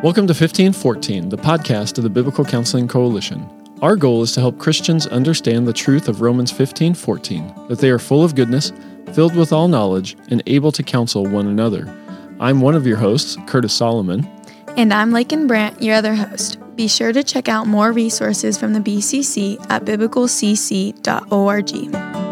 Welcome to 1514, the podcast of the Biblical Counseling Coalition. Our goal is to help Christians understand the truth of Romans 15:14, that they are full of goodness, filled with all knowledge, and able to counsel one another. I'm one of your hosts, Curtis Solomon. And I'm Lakin Brandt, your other host. Be sure to check out more resources from the BCC at biblicalcc.org.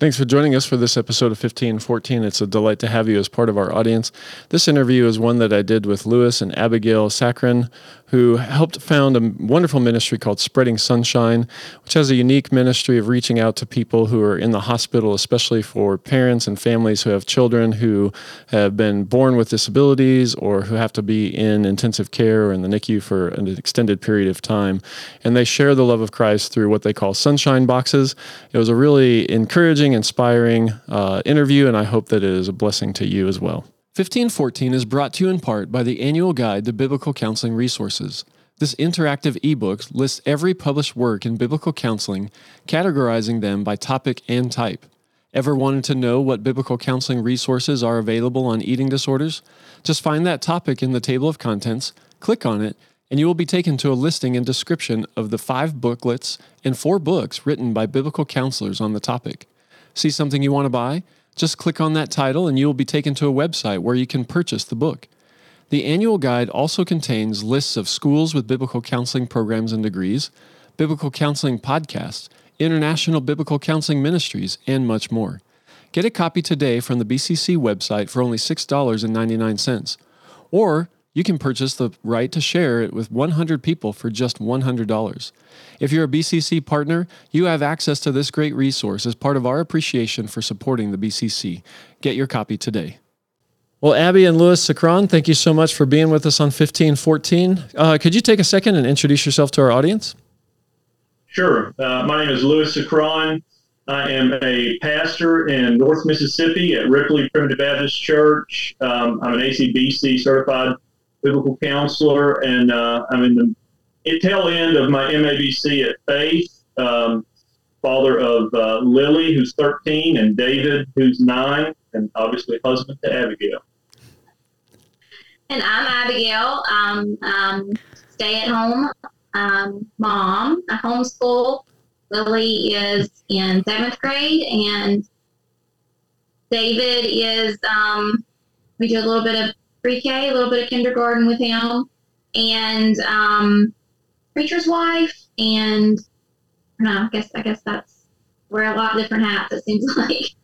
Thanks for joining us for this episode of 1514. It's a delight to have you as part of our audience. This interview is one that I did with Louis and Abigail Sacran, who helped found a wonderful ministry called Spreading Sunshine, which has a unique ministry of reaching out to people who are in the hospital, especially for parents and families who have children who have been born with disabilities or who have to be in intensive care or in the NICU for an extended period of time. And they share the love of Christ through what they call sunshine boxes. It was a really encouraging, inspiring uh, interview, and I hope that it is a blessing to you as well. 1514 is brought to you in part by the Annual Guide to Biblical Counseling Resources. This interactive ebook lists every published work in biblical counseling, categorizing them by topic and type. Ever wanted to know what biblical counseling resources are available on eating disorders? Just find that topic in the table of contents, click on it, and you will be taken to a listing and description of the five booklets and four books written by biblical counselors on the topic. See something you want to buy? Just click on that title and you will be taken to a website where you can purchase the book. The annual guide also contains lists of schools with biblical counseling programs and degrees, biblical counseling podcasts, international biblical counseling ministries, and much more. Get a copy today from the BCC website for only $6.99. Or you can purchase the right to share it with 100 people for just $100. If you're a BCC partner, you have access to this great resource as part of our appreciation for supporting the BCC. Get your copy today. Well, Abby and Louis Sacran, thank you so much for being with us on 1514. Uh, could you take a second and introduce yourself to our audience? Sure. Uh, my name is Louis Sacran. I am a pastor in North Mississippi at Ripley Primitive Baptist Church. Um, I'm an ACBC certified biblical counselor, and uh, I'm in the tail end of my MABC at Faith. Um, father of uh, Lily, who's 13, and David, who's nine, and obviously husband to Abigail. And I'm Abigail. Um, um, stay at home um, mom. I homeschool. Lily is in seventh grade, and David is. Um, we do a little bit of pre-K, a little bit of kindergarten with him, and um, preacher's wife, and no, I guess I guess that's wear a lot of different hats. It seems like.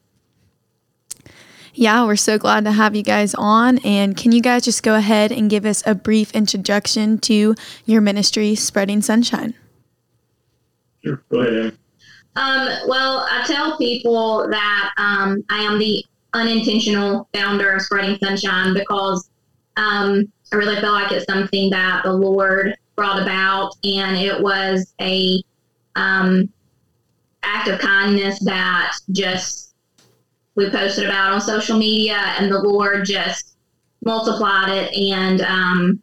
Yeah, we're so glad to have you guys on. And can you guys just go ahead and give us a brief introduction to your ministry, Spreading Sunshine? Sure, go ahead. Um, well, I tell people that um, I am the unintentional founder of Spreading Sunshine because um, I really feel like it's something that the Lord brought about, and it was a um, act of kindness that just we posted about on social media, and the Lord just multiplied it, and um,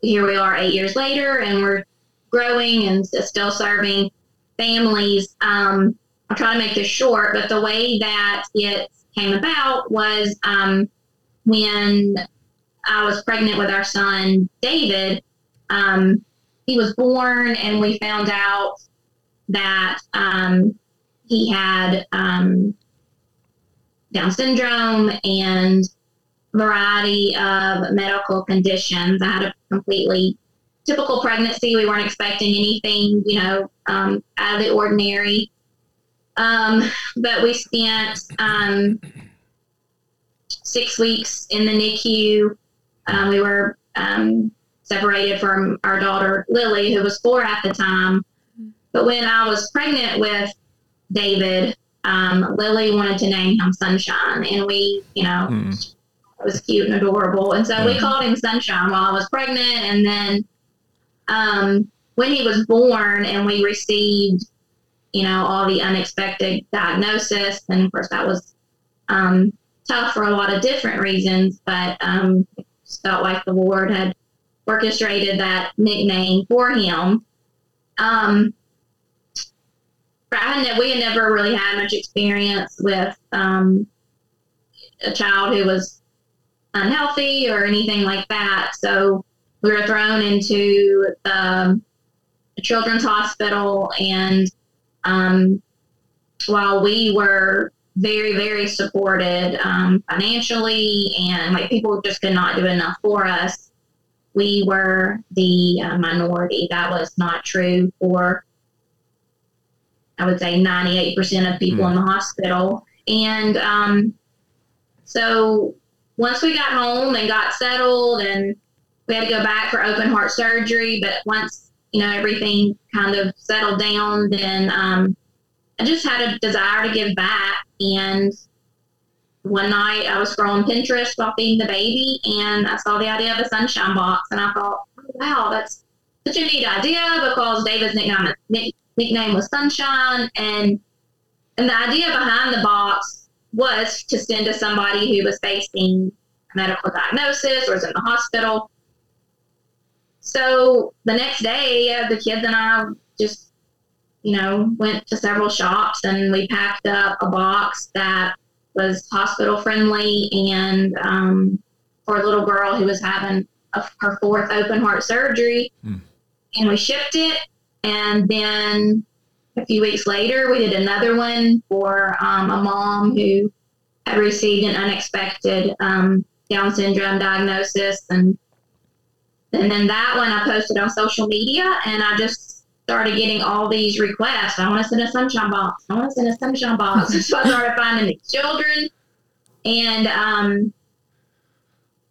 here we are eight years later, and we're growing and still serving families. Um, I'll try to make this short, but the way that it came about was um, when I was pregnant with our son, David. Um, he was born, and we found out that um, he had um, Down syndrome and variety of medical conditions. I had a completely typical pregnancy. We weren't expecting anything, you know, um, out of the ordinary. Um, but we spent um, six weeks in the NICU. Um, we were um, separated from our daughter Lily, who was four at the time. But when I was pregnant with David, um, Lily wanted to name him Sunshine, and we, you know, mm. it was cute and adorable, and so we called him Sunshine while I was pregnant, and then um, when he was born, and we received you know, all the unexpected diagnosis. And of course, that was um, tough for a lot of different reasons, but um, felt like the Lord had orchestrated that nickname for him. Um, had, we had never really had much experience with um, a child who was unhealthy or anything like that. So we were thrown into the children's hospital, and um, while we were very, very supported um, financially, and like people just could not do enough for us. We were the uh, minority. That was not true for, I would say, 98% of people mm. in the hospital. And um, so once we got home and got settled, and we had to go back for open heart surgery, but once you know everything kind of settled down, then um, I just had a desire to give back. And one night I was scrolling Pinterest while feeding the baby, and I saw the idea of a sunshine box, and I thought, wow, that's such a neat idea because David's nickname nickname was Sunshine, and and the idea behind the box was to send to somebody who was facing a medical diagnosis or was in the hospital. So the next day, the kids and I just you know, went to several shops and we packed up a box that was hospital friendly and um, for a little girl who was having a, her fourth open heart surgery. Mm. And we shipped it. And then a few weeks later, we did another one for um, a mom who had received an unexpected um, Down syndrome diagnosis. And, and then that one I posted on social media and I just started getting all these requests. I want to send a sunshine box. I want to send a sunshine box. so I started finding the children. And um,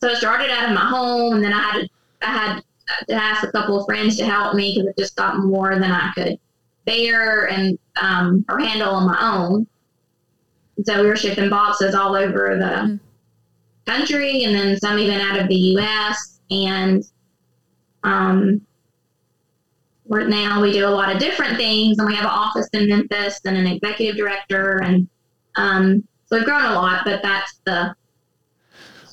so I started out of my home, and then I had to, I had to ask a couple of friends to help me because it just got more than I could bear and um, or handle on my own. So we were shipping boxes all over the mm-hmm. country, and then some even out of the U.S. And um, where now we do a lot of different things and we have an office in Memphis and an executive director and um, so we've grown a lot, but that's the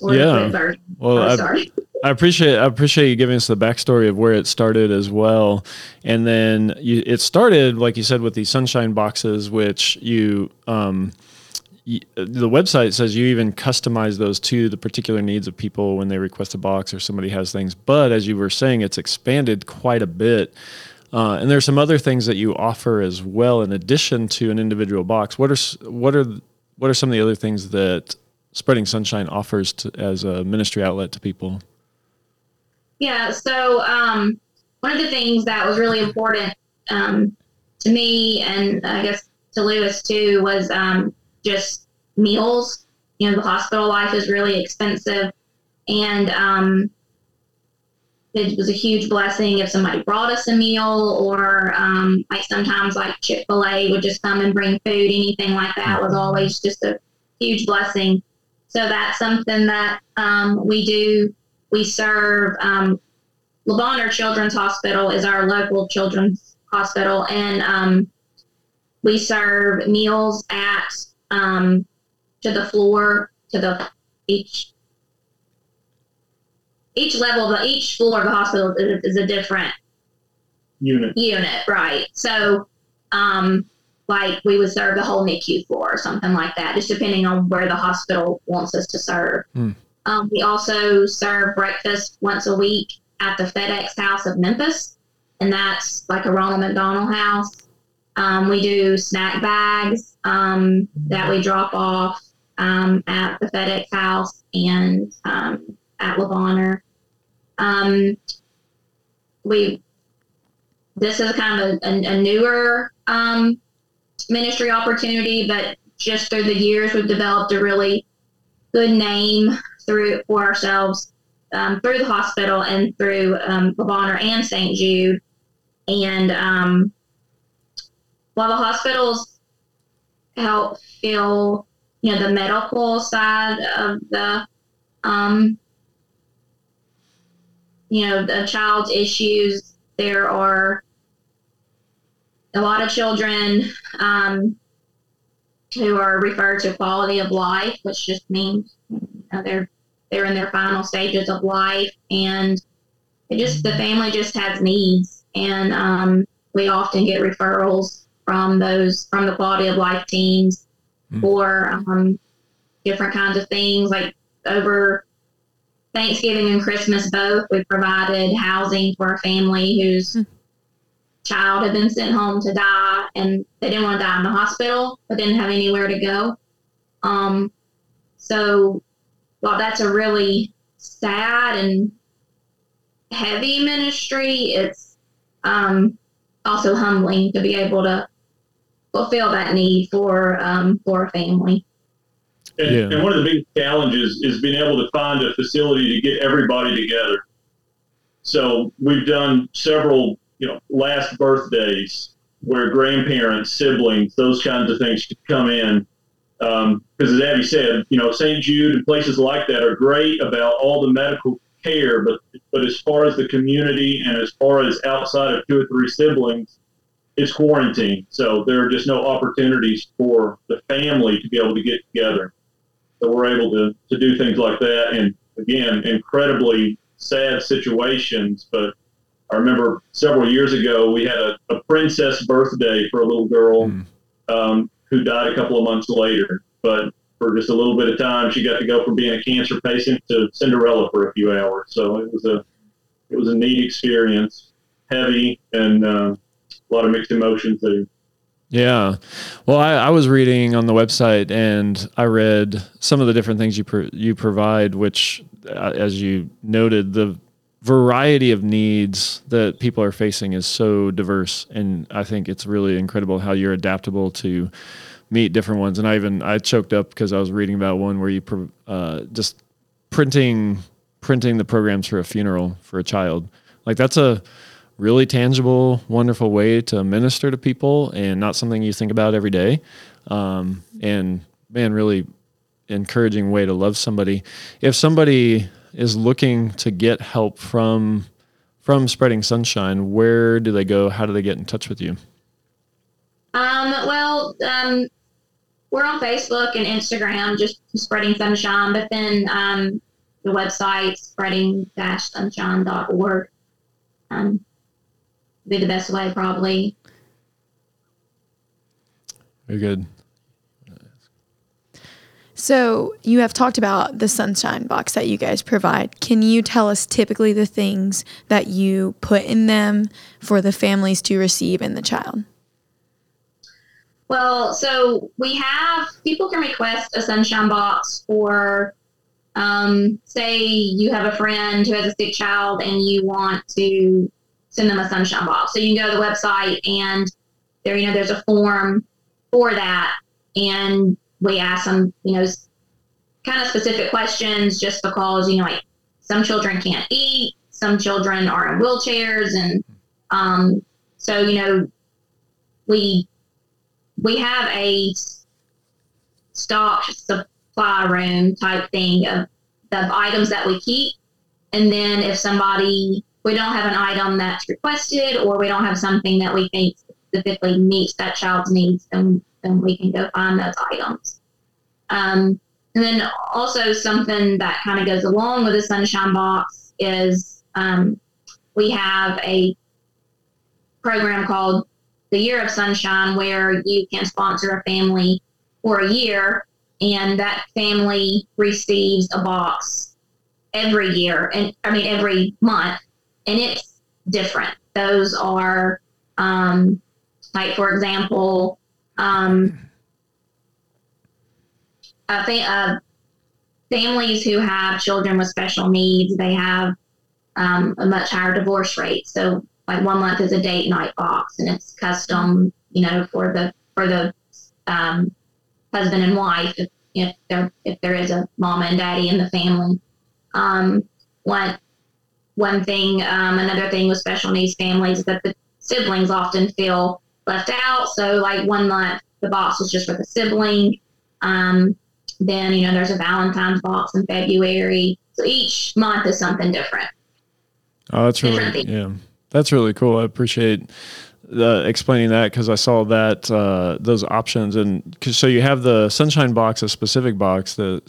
yeah. Well, I, I, appreciate I appreciate you giving us the backstory of where it started as well, and then you, it started like you said with the sunshine boxes, which you. Um, the website says you even customize those to the particular needs of people when they request a box or somebody has things. But as you were saying, it's expanded quite a bit. Uh, and there's some other things that you offer as well in addition to an individual box. What are what are what are some of the other things that Spreading Sunshine offers to, as a ministry outlet to people? Yeah, so um, one of the things that was really important um, to me, and I guess to Louis too, was um, just meals. You know, the hospital life is really expensive, and um, it was a huge blessing if somebody brought us a meal, or um, like sometimes like Chick Fil A would just come and bring food. Anything like that was always just a huge blessing. So that's something that um, we do. We serve. Um, Le Bonheur Children's Hospital is our local children's hospital, and um, we serve meals at um, to the floor to the each each level of the, each floor of the hospital is, is a different unit. unit right. So um like we would serve the whole NICU floor or something like that just depending on where the hospital wants us to serve. Mm. um, we also serve breakfast once a week at the FedEx house of Memphis and that's like a Ronald McDonald house um, we do snack bags um, that we drop off um, at the FedEx house and um, at Le Bonheur. Um, we this is kind of a, a, newer um, ministry opportunity, but just through the years, we've developed a really good name through for ourselves through the hospital and through um, Le Bonheur and St. Jude. And while the hospitals help fill, you know, the medical side of the, um, you know, the child's issues, there are a lot of children um, who are referred to quality of life, which just means you know, they're they're in their final stages of life, and it just the family just has needs, and um, we often get referrals from those from the quality of life teams mm. for um, different kinds of things like over Thanksgiving and Christmas both. We provided housing for a family whose mm. child had been sent home to die, and they didn't want to die in the hospital, but didn't have anywhere to go. Um, so, while that's a really sad and heavy ministry, it's um, also humbling to be able to fulfill that need for um, for a family. And, yeah. and one of the big challenges is being able to find a facility to get everybody together. So we've done several, you know, last birthdays where grandparents, siblings, those kinds of things could come in. Because um, as Abby said, you know, St. Jude and places like that are great about all the medical care, but but as far as the community and as far as outside of two or three siblings, it's quarantine. So there are just no opportunities for the family to be able to get together. So we're able to, to do things like that. And again, incredibly sad situations. But I remember several years ago, we had a, a princess birthday for a little girl mm. um, who died a couple of months later. But for just a little bit of time, she got to go from being a cancer patient to Cinderella for a few hours. So it was a it was a neat experience, heavy and uh, a lot of mixed emotions there. Yeah. Well, I, I, was reading on the website and I read some of the different things you pro- you provide, which, uh, as you noted, the variety of needs that people are facing is so diverse, and I think it's really incredible how you're adaptable to meet different ones. And I even I choked up because I was reading about one where you pro- uh, just printing printing the programs for a funeral for a child. Like that's a really tangible, wonderful way to minister to people and not something you think about every day. Um, and man, really encouraging way to love somebody. If somebody is looking to get help from from spreading sunshine, where do they go? How do they get in touch with you? Um, well, um, we're on Facebook and Instagram, just spreading sunshine, but then um, the website spreading-sunshine.org. Um, be the best way, probably. Very good. So, you have talked about the sunshine box that you guys provide. Can you tell us typically the things that you put in them for the families to receive and the child? Well, so we have people can request a sunshine box for, um, say, you have a friend who has a sick child and you want to send them a sunshine box. So you can go to the website and there, you know, there's a form for that. And we ask them, you know, kind of specific questions just because, you know, like some children can't eat, some children are in wheelchairs. And um, so, you know, we, we have a stock supply room type thing of the items that we keep. And then if somebody we don't have an item that's requested or we don't have something that we think specifically meets that child's needs, then, then we can go find those items. Um, and then also something that kind of goes along with the Sunshine Box is um, we have a program called the Year of Sunshine where you can sponsor a family for a year and that family receives a box every year and I mean every month and it's different. Those are, um, like, for example, um, fa- uh, families who have children with special needs, they have um, a much higher divorce rate. So, like, one month is a date night box, and it's custom, you know, for the for the um, husband and wife if, if there if there is a mama and daddy in the family. Um, one thing, um, another thing with special needs families is that the siblings often feel left out. So, like one month, the box was just for the sibling. Um, then, you know, there's a Valentine's box in February. So each month is something different. Oh, that's really, yeah, that's really cool. I appreciate uh, explaining that because I saw that uh, those options and cause, so you have the sunshine box, a specific box, the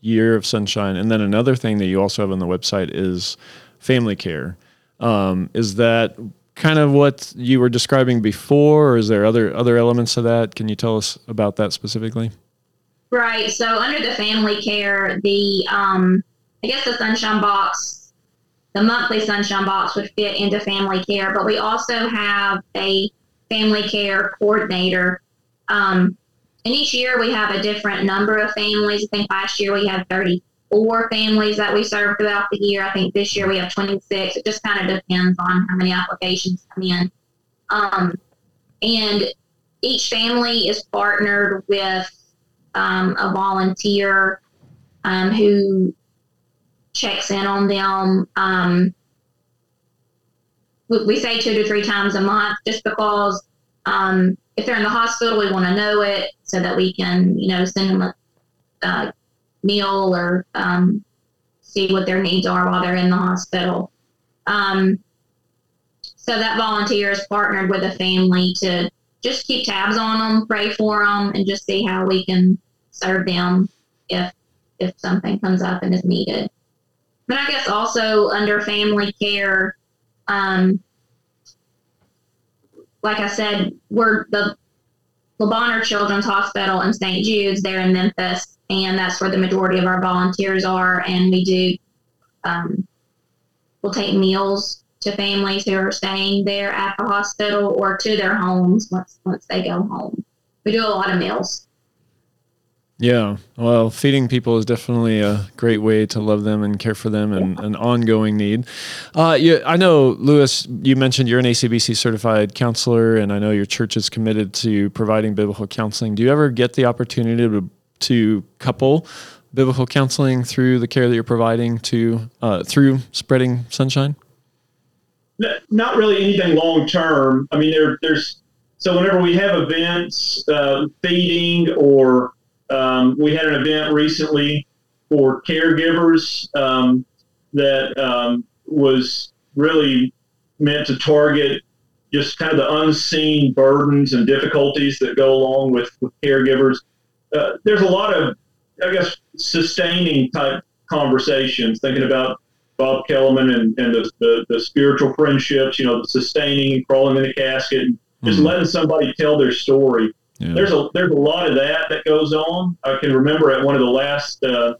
year of sunshine, and then another thing that you also have on the website is family care. Um, is that kind of what you were describing before, or is there other other elements to that? Can you tell us about that specifically? Right. So under the family care, the um, I guess the Sunshine Box, the monthly Sunshine Box would fit into family care, but we also have a family care coordinator. Um, and each year we have a different number of families. I think last year we had 34 families that we serve throughout the year. I think this year we have 26. It just kind of depends on how many applications come in. Um, and each family is partnered with um, a volunteer um, who checks in on them. Um, we, we, say two to three times a month just because um, if they're in the hospital, we want to know it so that we can, you know, send them a, a meal or um, see what their needs are while they're in the hospital. Um, so that volunteer is partnered with a family to just keep tabs on them, pray for them, and just see how we can serve them if if something comes up and is needed. But I guess also under family care, um, like I said, we're the Le Bonheur Children's Hospital in St. Jude's there in Memphis, and that's where the majority of our volunteers are. And we do, um, we'll take meals to families who are staying there at the hospital or to their homes once once they go home. We do a lot of meals. Yeah, well, feeding people is definitely a great way to love them and care for them, and an ongoing need. Uh, yeah, I know, Louis. You mentioned you're an ACBC certified counselor, and I know your church is committed to providing biblical counseling. Do you ever get the opportunity to to couple biblical counseling through the care that you're providing to uh, through spreading sunshine? Not really anything long term. I mean, there, there's so whenever we have events, uh, feeding or um, we had an event recently for caregivers um, that um, was really meant to target just kind of the unseen burdens and difficulties that go along with, with caregivers. Uh, there's a lot of, I guess, sustaining type conversations, thinking about Bob Kellemen and, and the, the, the, spiritual friendships, you know, the sustaining and crawling in the casket, and just mm-hmm. letting somebody tell their story. There's a there's a lot of that that goes on. I can remember at one of the last uh,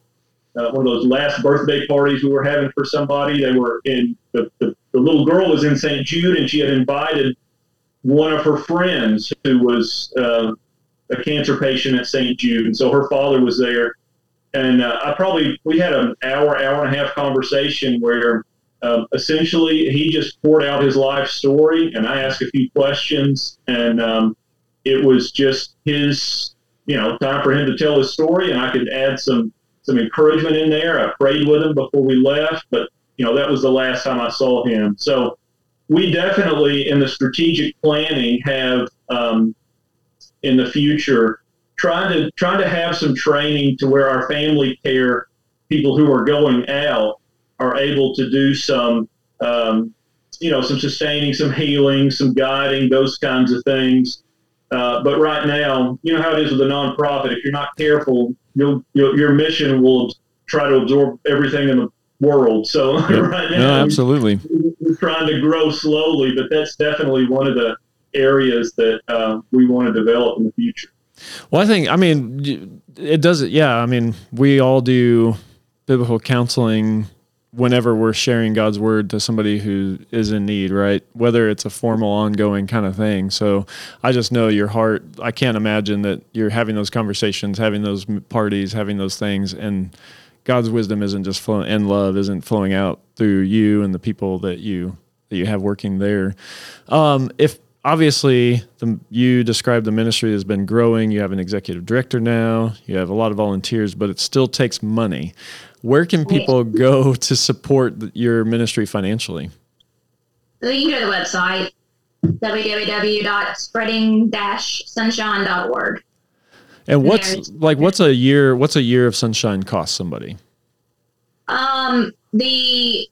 uh, one of those last birthday parties we were having for somebody. They were in the, the, the little girl was in St. Jude and she had invited one of her friends who was uh, a cancer patient at St. Jude, and so her father was there. And uh, I probably we had an hour hour and a half conversation where. Um, essentially, he just poured out his life story, and I asked a few questions, and um, it was just his, you know, time for him to tell his story, and I could add some some encouragement in there. I prayed with him before we left, but you know that was the last time I saw him. So we definitely, in the strategic planning, have um, in the future trying to trying to have some training to where our family care people who are going out are able to do some um, you know some sustaining some healing some guiding those kinds of things uh, but right now, you know how it is with a nonprofit. If you're not careful, you'll, you'll your mission will try to absorb everything in the world. So yep. right now, no, absolutely, we're trying to grow slowly, but that's definitely one of the areas that uh, we want to develop in the future. Well, I think, I mean, it does it. Yeah, I mean, we all do biblical counseling whenever we're sharing God's word to somebody who is in need, right? Whether it's a formal, ongoing kind of thing. So I just know your heart. I can't imagine that you're having those conversations, having those parties, having those things, and God's wisdom isn't just flowing, and love isn't flowing out through you and the people that you that you have working there. Um, if obviously the, you described the ministry has been growing you have an executive director now you have a lot of volunteers but it still takes money where can people go to support your ministry financially? So you can go to the website www.spreading-sunshine.org. And what's like what's a year what's a year of sunshine cost somebody? Um the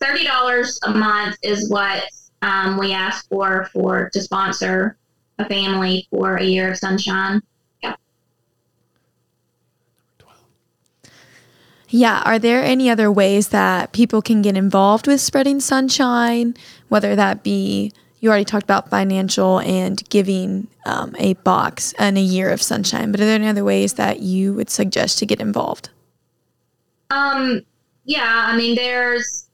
thirty dollars a month is what um, we ask for for to sponsor a family for a year of sunshine. Yeah. Are there any other ways that people can get involved with spreading sunshine, whether that be you already talked about financial and giving um, a box and a year of sunshine, but are there any other ways that you would suggest to get involved? Um, yeah, I mean, there's,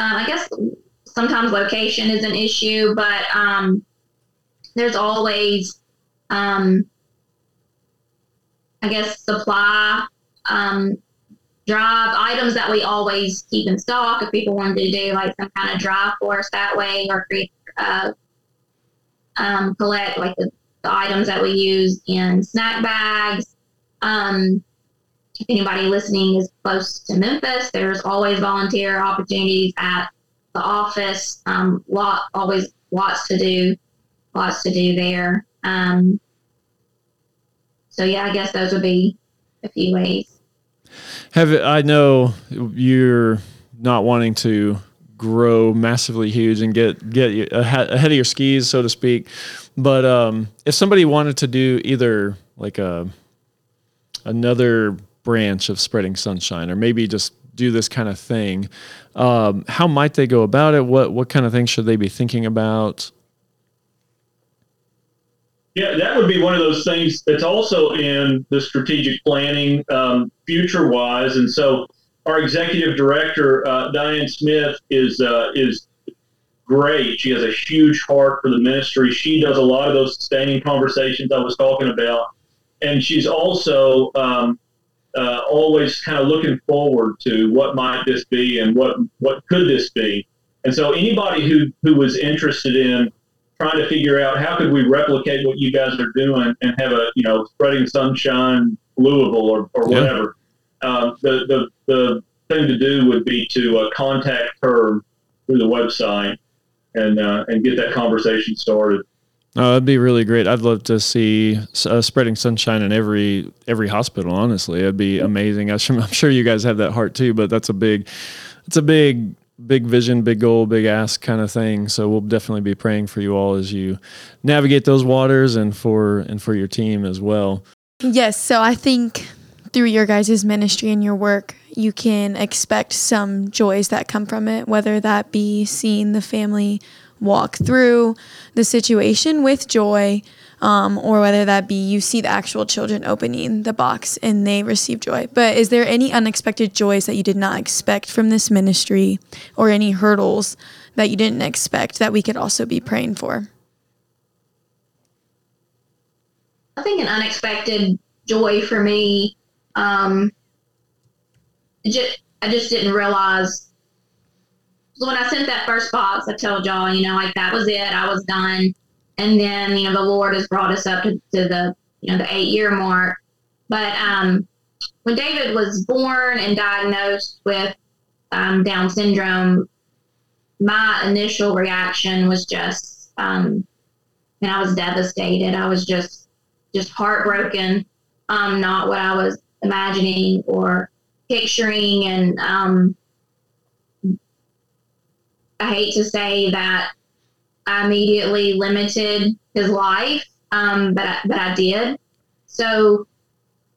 um, I guess sometimes location is an issue, but um, there's always, um, I guess, supply um, drive items that we always keep in stock if people wanted to do like some kind of drive for us that way or create, uh, um, collect like the, the, items that we use in snack bags. Um, anybody listening is close to Memphis, there's always volunteer opportunities at the office. Um, lot always lots to do, lots to do there. Um, so yeah, I guess those would be a few ways. Have I know you're not wanting to grow massively huge and get get ahead of your skis, so to speak. But um, if somebody wanted to do either like a another branch of spreading sunshine, or maybe just do this kind of thing, um, how might they go about it? What what kind of things should they be thinking about? Yeah, that would be one of those things that's also in the strategic planning um, future wise. And so our executive director, uh, Diane Smith, is uh, is great. She has a huge heart for the ministry. She does a lot of those sustaining conversations I was talking about. And she's also um, uh, always kind of looking forward to what might this be and what, what could this be. And so anybody who, who was interested in trying to figure out how could we replicate what you guys are doing and have a you know spreading sunshine Louisville or, or yeah. whatever. Um, the, the the thing to do would be to uh, contact her through the website and uh, and get that conversation started. Oh, that'd be really great. I'd love to see uh, spreading sunshine in every every hospital. Honestly, it'd be amazing. I'm sure you guys have that heart too, but that's a big, it's a big big vision, big goal, big ask kind of thing. So we'll definitely be praying for you all as you navigate those waters and for and for your team as well. Yes, so I think through your guys' ministry and your work, you can expect some joys that come from it, whether that be seeing the family walk through the situation with joy, um, or whether that be you see the actual children opening the box and they receive joy. But is there any unexpected joys that you did not expect from this ministry, or any hurdles that you didn't expect that we could also be praying for? I think an unexpected joy for me. Um, just, I just didn't realize when I sent that first box, I told y'all, you know, like that was it. I was done. And then, you know, the Lord has brought us up to, to the, you know, the eight year mark. But um, when David was born and diagnosed with um, Down syndrome, my initial reaction was just, um, and I was devastated. I was just, just heartbroken. Um, not what I was imagining or picturing. And, um, I hate to say that I immediately limited his life, um, but I, but I did. So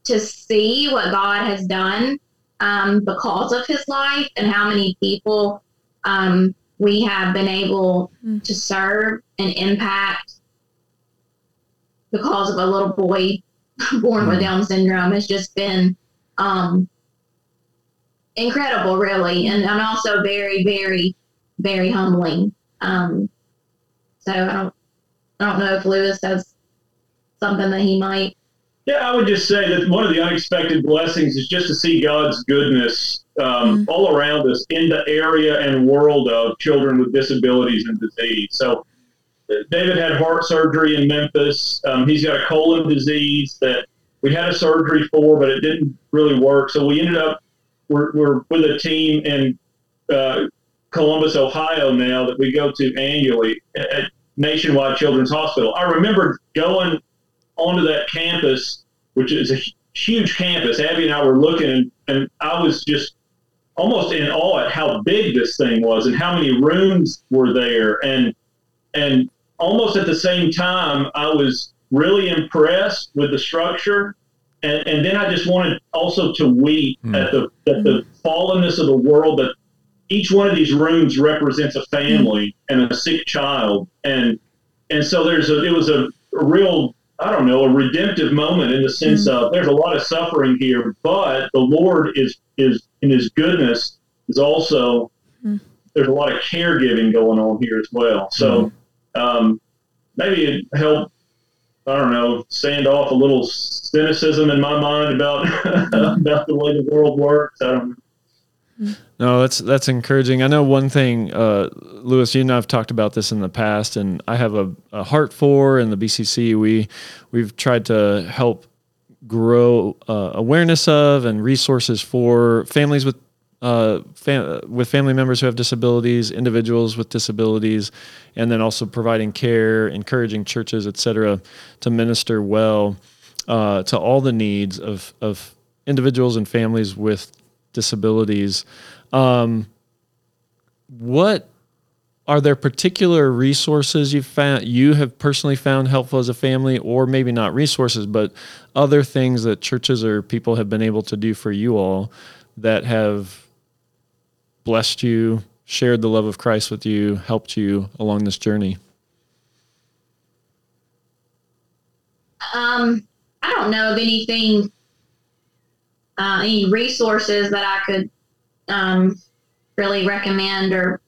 to see what God has done um, because of his life and how many people um, we have been able mm. to serve and impact because of a little boy born mm. with Down syndrome has just been um, incredible, really. And I'm also very, very very humbling. Um, so I don't, I don't know if Louis has something that he might. Yeah, I would just say that one of the unexpected blessings is just to see God's goodness um, mm-hmm. all around us in the area and world of children with disabilities and disease. So, David had heart surgery in Memphis. Um, he's got a colon disease that we had a surgery for, but it didn't really work. So we ended up we're, we're with a team in uh, Columbus, Ohio now that we go to annually at Nationwide Children's Hospital. I remember going onto that campus, which is a huge campus. Abby and I were looking, and I was just almost in awe at how big this thing was and how many rooms were there. And and almost at the same time, I was really impressed with the structure. And, and then I just wanted also to weep mm. at the at the fallenness of the world that each one of these rooms represents a family and a sick child, and and so there's a it was a, a real I don't know, a redemptive moment in the sense mm-hmm. of there's a lot of suffering here, but the Lord is is in His goodness is also mm-hmm. there's a lot of caregiving going on here as well. So mm-hmm. um, maybe it helped. I don't know, sand off a little cynicism in my mind about about the way the world works. I don't know. No, that's that's encouraging. I know one thing, uh, Louis. You and I have talked about this in the past, and I have a, a heart for in the BCC. We we've tried to help grow uh, awareness of and resources for families with uh, fam- with family members who have disabilities, individuals with disabilities, and then also providing care, encouraging churches, etc., to minister well uh, to all the needs of of individuals and families with disabilities. Um, what are there particular resources you found you have personally found helpful as a family, or maybe not resources, but other things that churches or people have been able to do for you all that have blessed you, shared the love of Christ with you, helped you along this journey? Um, I don't know of anything uh, any resources that I could um, really recommend or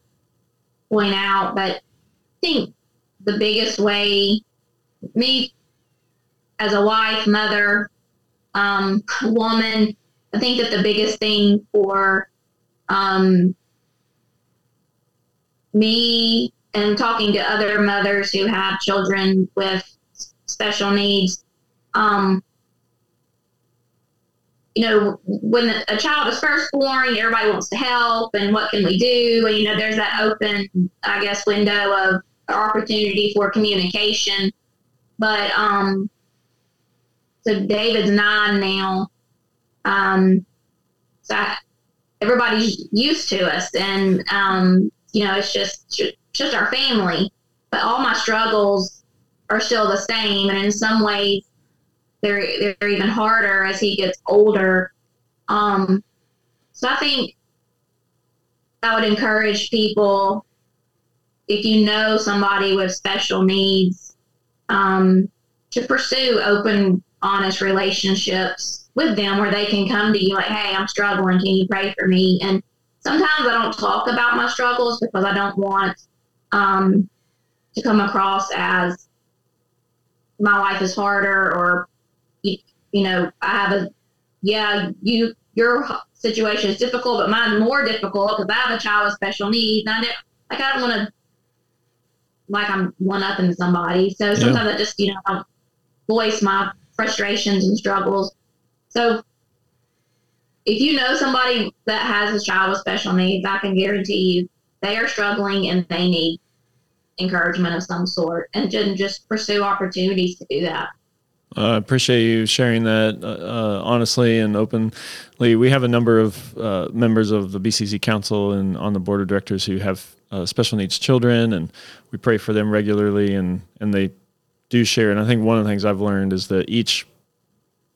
point out. But I think the biggest way, me as a wife, mother, um, woman, I think that the biggest thing for um, me and talking to other mothers who have children with special needs, um, you know, when a child is first born, everybody wants to help, and what can we do? And you know, there's that open, I guess, window of opportunity for communication. But um, so David's nine now. Um, so I, everybody's used to us, and um, you know, it's just just our family. But all my struggles are still the same, and in some ways, they're they're even harder as he gets older. Um, so I think I would encourage people if you know somebody with special needs um, to pursue open, honest relationships with them where they can come to you like, "Hey, I'm struggling. Can you pray for me?" And sometimes I don't talk about my struggles because I don't want um, to come across as my life is harder or you, you know, I have a, yeah, you, your situation is difficult, but mine's more difficult because I have a child with special needs. And I like, I don't want to, like, I'm one upping somebody. So sometimes yeah. I just, you know, I voice my frustrations and struggles. So if you know somebody that has a child with special needs, I can guarantee you they are struggling and they need encouragement of some sort and just pursue opportunities to do that. I uh, appreciate you sharing that uh, uh, honestly and openly. We have a number of uh, members of the BCC Council and on the board of directors who have uh, special needs children, and we pray for them regularly, and and they do share. And I think one of the things I've learned is that each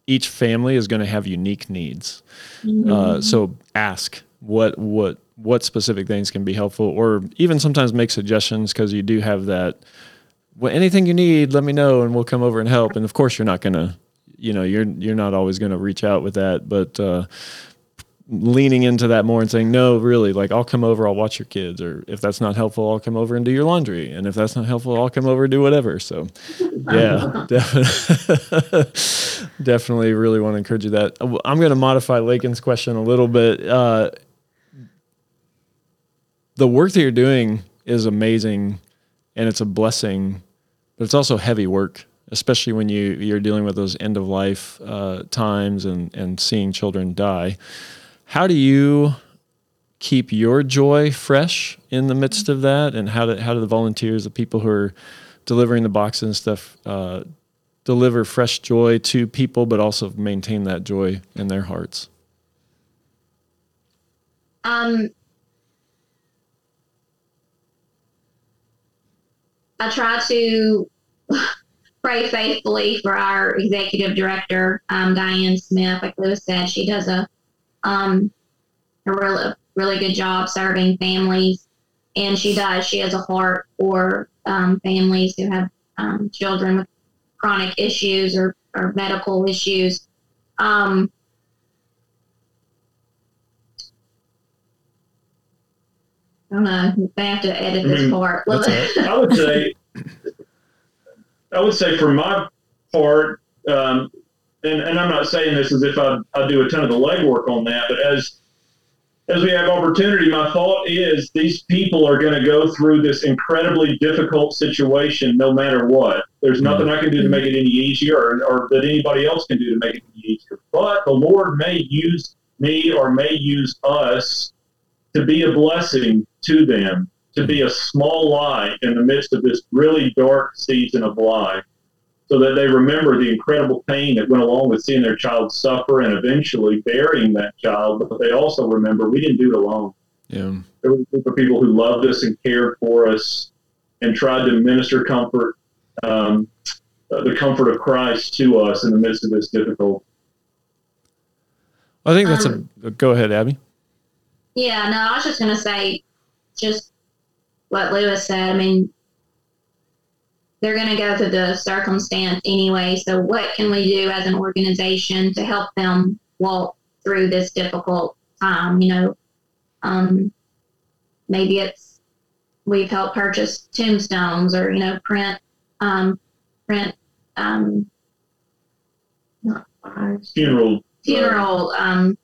each family is going to have unique needs. Mm-hmm. Uh, so ask what what what specific things can be helpful, or even sometimes make suggestions because you do have that well, anything you need, let me know, and we'll come over and help. And of course, you're not gonna, you know, you're you're not always gonna reach out with that, but uh, leaning into that more and saying, no, really, like I'll come over, I'll watch your kids, or if that's not helpful, I'll come over and do your laundry, and if that's not helpful, I'll come over and do whatever. So, yeah, definitely, definitely, really want to encourage you that. I'm going to modify Lakin's question a little bit. Uh, the work that you're doing is amazing, and it's a blessing but it's also heavy work, especially when you you're dealing with those end of life uh, times and and seeing children die. How do you keep your joy fresh in the midst of that, and how do how do the volunteers, the people who are delivering the boxes and stuff, uh, deliver fresh joy to people, but also maintain that joy in their hearts? Um, I try to pray faithfully for our executive director, um, Diane Smith. Like Louis said, she does a um, a really really good job serving families, and she does. She has a heart for um, families who have um, children with chronic issues or, or medical issues. Um, I don't know. I have to edit this I mean, part. that's all I would say, I would say for my part, um, and, and I'm not saying this as if I, I do a ton of the legwork on that, but as as we have opportunity, my thought is these people are going to go through this incredibly difficult situation no matter what. There's nothing I can do to make it any easier or, or that anybody else can do to make it any easier. But the Lord may use me or may use us to be a blessing to them, to be a small light in the midst of this really dark season of life so that they remember the incredible pain that went along with seeing their child suffer and eventually burying that child. But they also remember we didn't do it alone. Yeah. There was a group of people who loved us and cared for us and tried to minister comfort, um, uh, the comfort of Christ to us in the midst of this difficult. I think that's Um, a go ahead, Abby. Yeah, no, I was just going to say just what Louis said. I mean, they're going to go through the circumstance anyway. So, what can we do as an organization to help them walk through this difficult time? You know, um, maybe it's we've helped purchase tombstones or, you know, print, um, print, um, Funeral, funeral, um,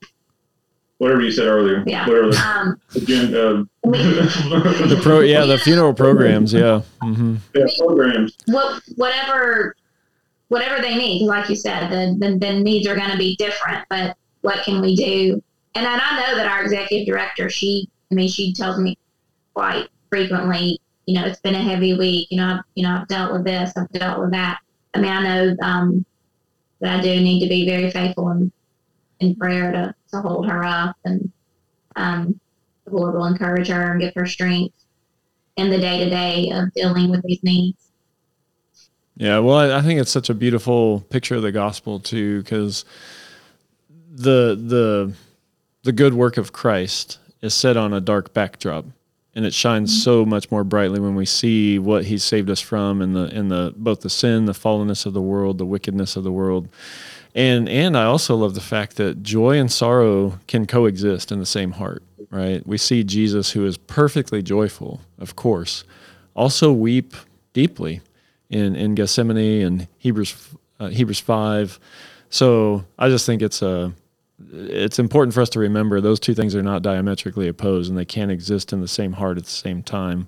whatever you said earlier. Yeah. Whatever the um, agenda. The pro, yeah, the funeral programs, yeah. hmm yeah, programs. what whatever whatever they need like you said the, the, the needs are going to be different but what can we do and then i know that our executive director she i mean she tells me quite frequently you know it's been a heavy week you know I've, you know i've dealt with this i've dealt with that i mean i know um, that i do need to be very faithful in, in prayer to, to hold her up and um, the lord will encourage her and give her strength in the day-to-day of dealing with these needs. Yeah, well, I, I think it's such a beautiful picture of the gospel too, because the the the good work of Christ is set on a dark backdrop, and it shines so much more brightly when we see what He saved us from, and the in the both the sin, the fallenness of the world, the wickedness of the world, and and I also love the fact that joy and sorrow can coexist in the same heart. Right? We see Jesus, who is perfectly joyful, of course, also weep deeply in in Gethsemane and Hebrews uh, Hebrews five. So I just think it's a it's important for us to remember those two things are not diametrically opposed and they can't exist in the same heart at the same time.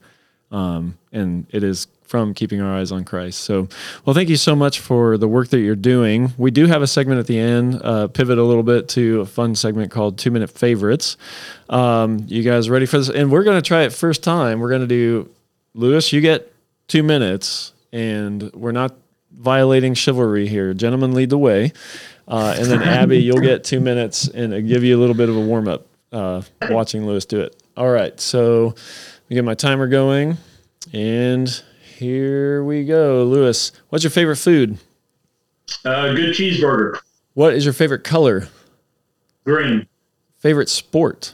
Um, and it is from keeping our eyes on Christ. So, well, thank you so much for the work that you're doing. We do have a segment at the end, uh, pivot a little bit to a fun segment called Two Minute Favorites. Um, you guys ready for this? And we're going to try it first time. We're going to do, Louis, you get two minutes, and we're not violating chivalry here. Gentlemen, lead the way. Uh, and then Abby, you'll get two minutes and uh, give you a little bit of a warm up uh, watching Louis do it. All right, so we get my timer going, and here we go. Louis, what's your favorite food? Uh, good cheeseburger. What is your favorite color? Green. Favorite sport?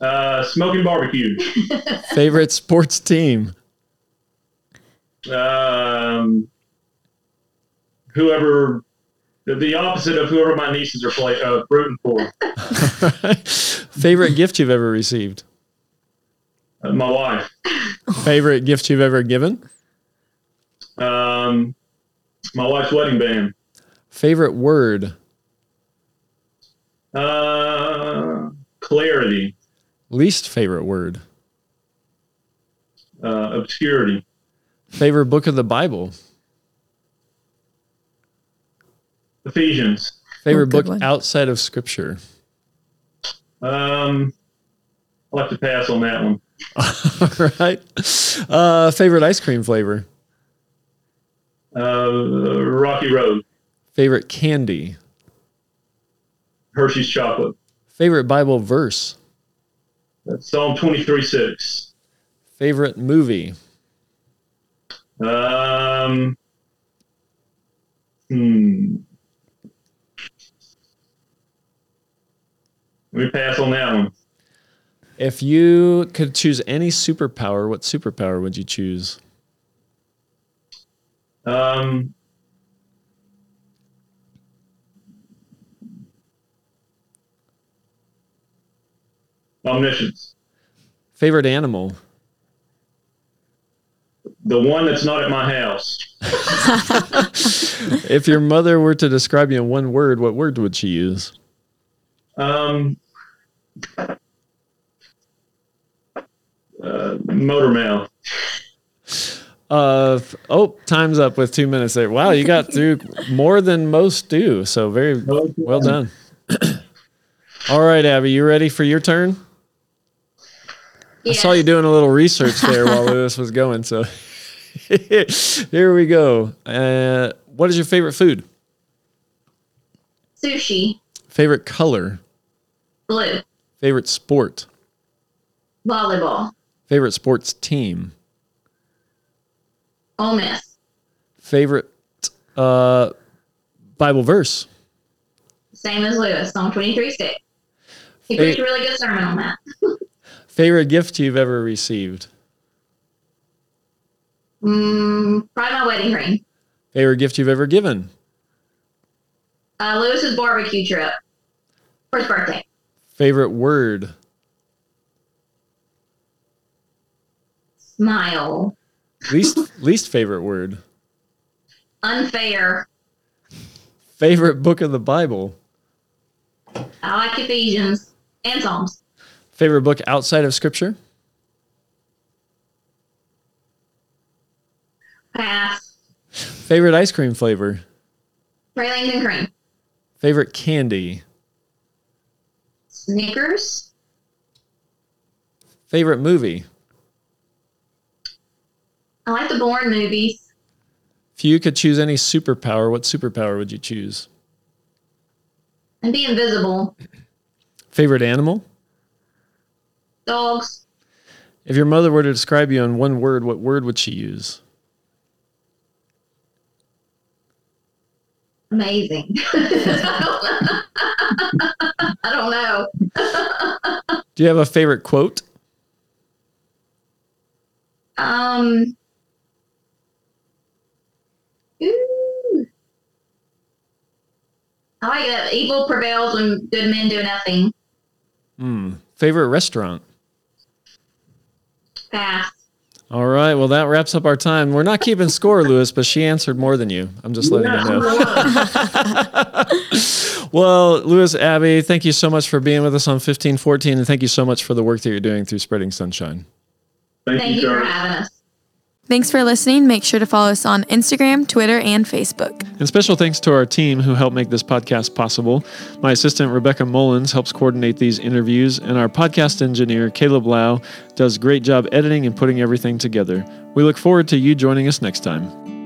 Uh, smoking barbecue. Favorite sports team? Um, whoever, the- the opposite of whoever my nieces are play, uh, rooting for. Favorite gift you've ever received? Uh, my wife. Favorite gift you've ever given? Um, my wife's wedding band. Favorite word? Uh, clarity. Least favorite word? Uh, obscurity. Favorite book of the Bible? Ephesians. Favorite Oh, book one. outside of Scripture? Um, I'll have to pass on that one. All right. Uh, favorite ice cream flavor? Uh, Rocky Road. Favorite candy? Hershey's chocolate. Favorite Bible verse? That's Psalm 23 6. Favorite movie? Um, hmm. Let me pass on that one. If you could choose any superpower, what superpower would you choose? Um, omniscience. Favorite animal? The one that's not at my house. if your mother were to describe you in one word, what word would she use? Um, uh, motor mail. Uh oh, time's up with two minutes there. Wow, you got through more than most do. So very well done. All right, Abby, you ready for your turn? I saw you doing a little research there while Louis was going. So here we go. Uh, what is your favorite food? Sushi. Favorite color? Blue. Favorite sport? Volleyball. Favorite sports team? Ole Miss. Favorite uh, Bible verse? Same as Louis, Psalm 23 6. He preached a really good sermon on that. Favorite gift you've ever received? Mm, probably my wedding ring. Favorite gift you've ever given? Uh, Louis's barbecue trip for his birthday. Favorite word? Smile. Least least favorite word? Unfair. Favorite book of the Bible? I like Ephesians and Psalms. Favorite book outside of Scripture? Pass. Favorite ice cream flavor? Praline and cream. Favorite candy? Snickers. Favorite movie? I like the Bourne movies. If you could choose any superpower, what superpower would you choose? And be invisible. Favorite animal? Dogs. If your mother were to describe you in one word, what word would she use? Amazing. I don't know. Do you have a favorite quote? Um. I like that evil prevails when good men do nothing. Hmm. Favorite restaurant? Pass. All right. Well, that wraps up our time. We're not keeping score, Louis, but she answered more than you. I'm just letting you know. Well, Louis Abby, thank you so much for being with us on 1514, and thank you so much for the work that you're doing through Spreading Sunshine. Thank, Thank you, you for having us. Thanks for listening. Make sure to follow us on Instagram, Twitter, and Facebook. And special thanks to our team who helped make this podcast possible. My assistant, Rebecca Mullins, helps coordinate these interviews, and our podcast engineer, Caleb Lau, does a great job editing and putting everything together. We look forward to you joining us next time.